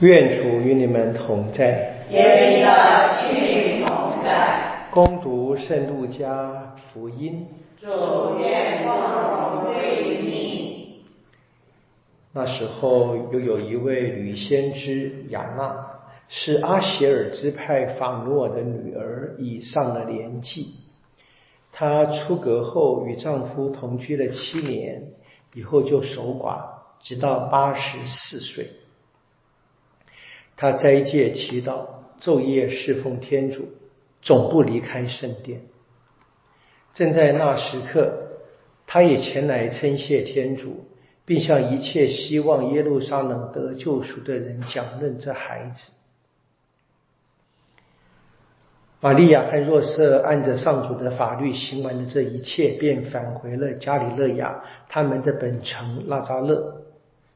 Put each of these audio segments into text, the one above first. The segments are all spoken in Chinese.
愿主与你们同在，也与你的心灵同在。攻读圣路加福音。主愿光荣归于你。那时候，又有一位女先知雅娜，是阿歇尔支派法努尔的女儿，已上了年纪。她出阁后与丈夫同居了七年，以后就守寡，直到八十四岁。他斋戒祈祷，昼夜侍奉天主，总不离开圣殿。正在那时刻，他也前来称谢天主，并向一切希望耶路撒冷得救赎的人讲论这孩子。玛利亚和若瑟按着上主的法律行完了这一切，便返回了加里勒亚他们的本城拉扎勒。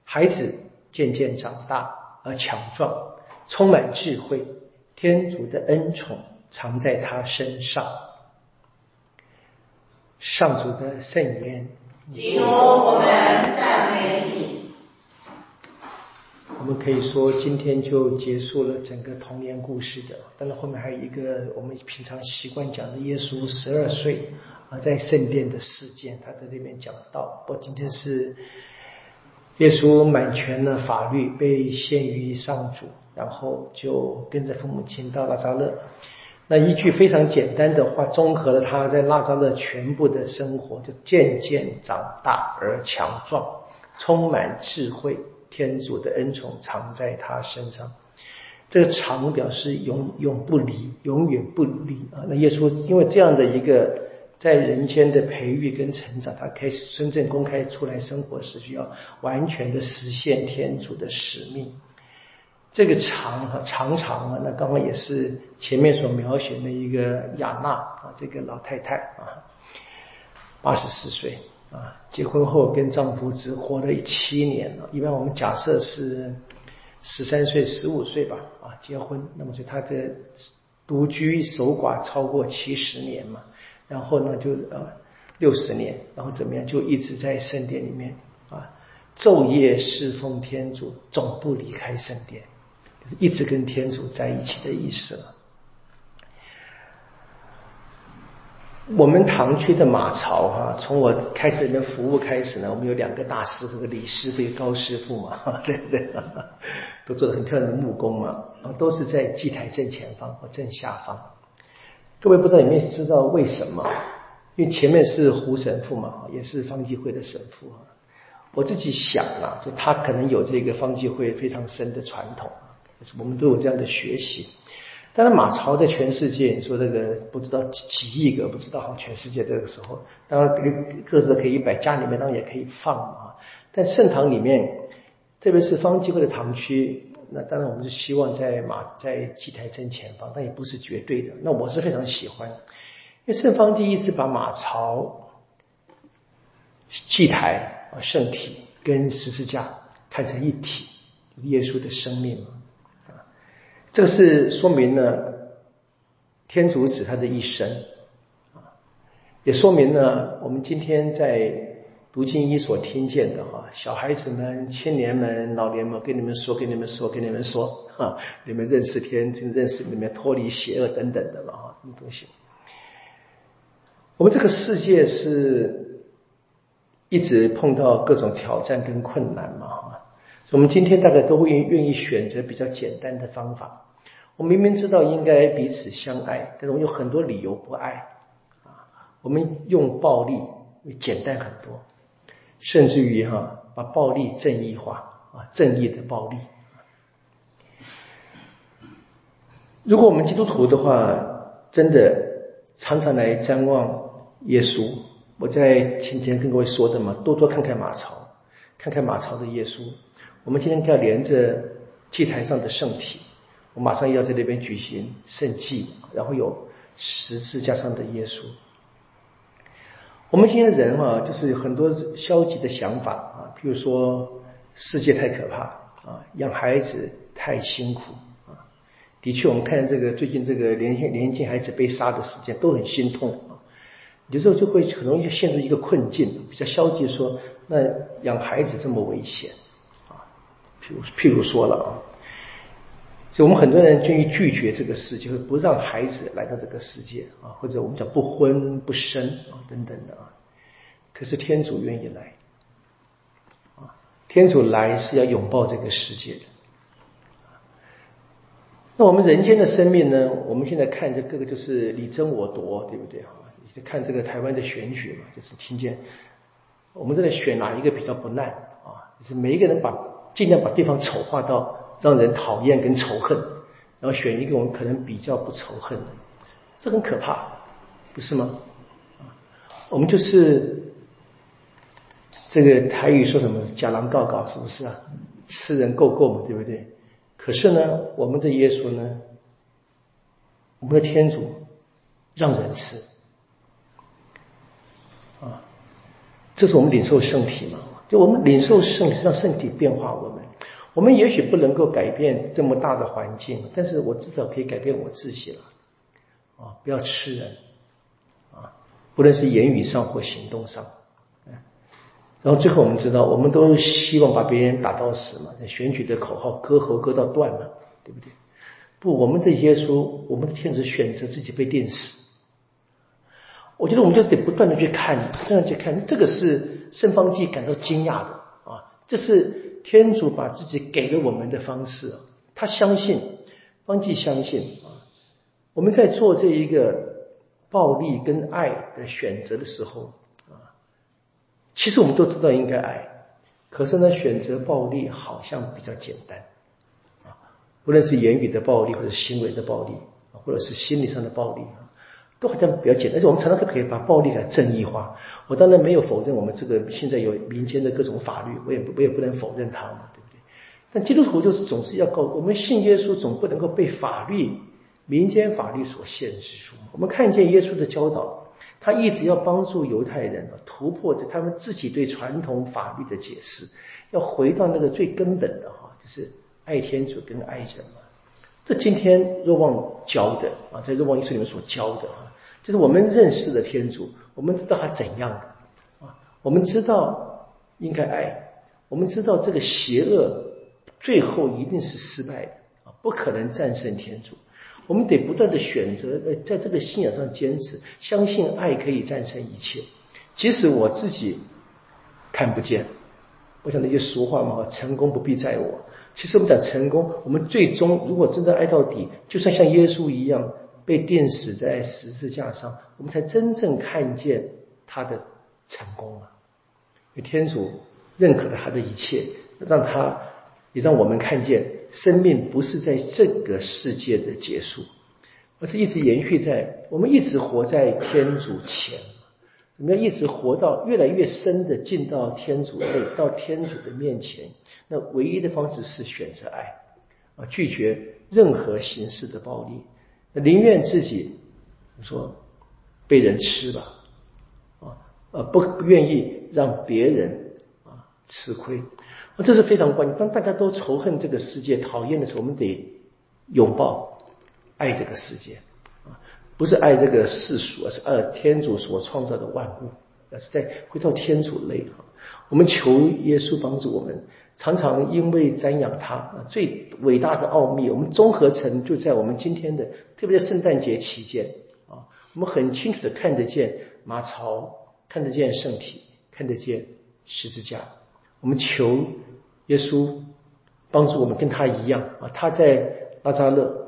孩子渐渐长大而强壮。充满智慧，天主的恩宠藏在他身上。上主的圣言，我们赞美你。我们可以说，今天就结束了整个童年故事的。但是后面还有一个我们平常习惯讲的耶稣十二岁啊，在圣殿的事件，他在那边讲到。不过今天是耶稣满全了法律，被献于上主。然后就跟着父母亲到拉扎勒。那一句非常简单的话，综合了他在拉扎勒全部的生活，就渐渐长大而强壮，充满智慧，天主的恩宠藏在他身上。这个常表示永永不离，永远不离啊。那耶稣因为这样的一个在人间的培育跟成长，他开始真正公开出来生活时，需要完全的实现天主的使命。这个长哈长长啊，那刚刚也是前面所描写的一个雅娜啊，这个老太太啊，八十四岁啊，结婚后跟丈夫只活了七年了。一般我们假设是十三岁、十五岁吧啊，结婚，那么就她这独居守寡超过七十年嘛，然后呢就呃六十年，然后怎么样就一直在圣殿里面啊，昼夜侍奉天主，总不离开圣殿。就是一直跟天主在一起的意思了。我们堂区的马槽哈，从我开始里面服务开始呢，我们有两个大师傅，李师傅、高师傅嘛，对不对？都做的很漂亮的木工嘛，都是在祭台正前方或正下方。各位不知道有没有知道为什么？因为前面是胡神父嘛，也是方济会的神父。我自己想啊，就他可能有这个方济会非常深的传统。我们都有这样的学习，当然马槽在全世界，你说这个不知道几亿个，不知道哈，全世界这个时候，当然个子可以摆，家里面当然也可以放啊。但圣堂里面，特别是方济会的堂区，那当然我们是希望在马在祭台正前方，但也不是绝对的。那我是非常喜欢，因为圣方济一次把马槽、祭台啊、圣体跟十字架看成一体，耶稣的生命嘛。啊这个是说明了天主子他的一生啊，也说明了我们今天在读经一所听见的哈，小孩子们、青年们、老年们，跟你们说，跟你们说，跟你们说哈，你们认识天，就认识里面脱离邪恶等等的了哈，什么东西？我们这个世界是一直碰到各种挑战跟困难嘛哈。我们今天大概都会愿意选择比较简单的方法。我明明知道应该彼此相爱，但是我有很多理由不爱啊。我们用暴力会简单很多，甚至于哈把暴力正义化啊，正义的暴力。如果我们基督徒的话，真的常常来瞻望耶稣。我在前天跟各位说的嘛，多多看看马槽，看看马槽的耶稣。我们今天要连着祭台上的圣体，我马上要在那边举行圣祭，然后有十字架上的耶稣。我们现在人啊，就是很多消极的想法啊，譬如说世界太可怕啊，养孩子太辛苦啊。的确，我们看这个最近这个年轻年轻孩子被杀的事件，都很心痛啊。有时候就会很容易陷入一个困境，比较消极说，那养孩子这么危险啊？譬如。譬如说了啊，所以我们很多人愿意拒绝这个世界，不让孩子来到这个世界啊，或者我们讲不婚不生啊等等的啊。可是天主愿意来啊，天主来是要拥抱这个世界的。那我们人间的生命呢？我们现在看这各个就是你争我夺，对不对啊？你看这个台湾的选举嘛，就是听见我们在选哪一个比较不难啊？就是每一个人把尽量把对方丑化到让人讨厌跟仇恨，然后选一个我们可能比较不仇恨的，这很可怕，不是吗？啊，我们就是这个台语说什么“假狼告告”，是不是啊？吃人够够嘛，对不对？可是呢，我们的耶稣呢，我们的天主让人吃啊。这是我们领受圣体嘛？就我们领受圣，让圣体变化我们。我们也许不能够改变这么大的环境，但是我至少可以改变我自己了。啊，不要吃人，啊，不论是言语上或行动上。然后最后我们知道，我们都希望把别人打到死嘛，选举的口号割喉割到断嘛，对不对？不，我们的耶稣，我们的天主选择自己被电死。我觉得我们就得不断的去看，不断的去看，这个是圣方济感到惊讶的啊！这是天主把自己给了我们的方式，他相信，方济相信啊！我们在做这一个暴力跟爱的选择的时候啊，其实我们都知道应该爱，可是呢，选择暴力好像比较简单啊！无论是言语的暴力，或者行为的暴力，或者是心理上的暴力。都好像比较简单，而且我们常常可以把暴力给正义化。我当然没有否认我们这个现在有民间的各种法律，我也我也不能否认它嘛，对不对？但基督徒就是总是要告我们信耶稣，总不能够被法律、民间法律所限制住。我们看见耶稣的教导，他一直要帮助犹太人突破着他们自己对传统法律的解释，要回到那个最根本的哈，就是爱天主跟爱人嘛。这今天若望教的啊，在若望一书里面所教的啊。就是我们认识的天主，我们知道他怎样的啊？我们知道应该爱，我们知道这个邪恶最后一定是失败的啊，不可能战胜天主。我们得不断的选择，呃，在这个信仰上坚持，相信爱可以战胜一切。即使我自己看不见，我想那句俗话嘛，成功不必在我。其实我们讲成功，我们最终如果真的爱到底，就算像耶稣一样。被钉死在十字架上，我们才真正看见他的成功啊！天主认可了他的一切，让他也让我们看见，生命不是在这个世界的结束，而是一直延续在我们一直活在天主前。我们要一直活到越来越深的进到天主内，到天主的面前。那唯一的方式是选择爱啊，拒绝任何形式的暴力。宁愿自己说被人吃吧，啊，呃，不不愿意让别人啊吃亏，这是非常关键。当大家都仇恨这个世界、讨厌的时候，我们得拥抱爱这个世界啊，不是爱这个世俗，而是爱天主所创造的万物，而是在回到天主内哈。我们求耶稣帮助我们。常常因为瞻仰他最伟大的奥秘，我们综合成就在我们今天的，特别在圣诞节期间啊，我们很清楚的看得见马槽，看得见圣体，看得见十字架。我们求耶稣帮助我们跟他一样啊，他在拉扎勒，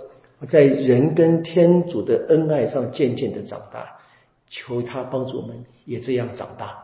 在人跟天主的恩爱上渐渐的长大，求他帮助我们也这样长大。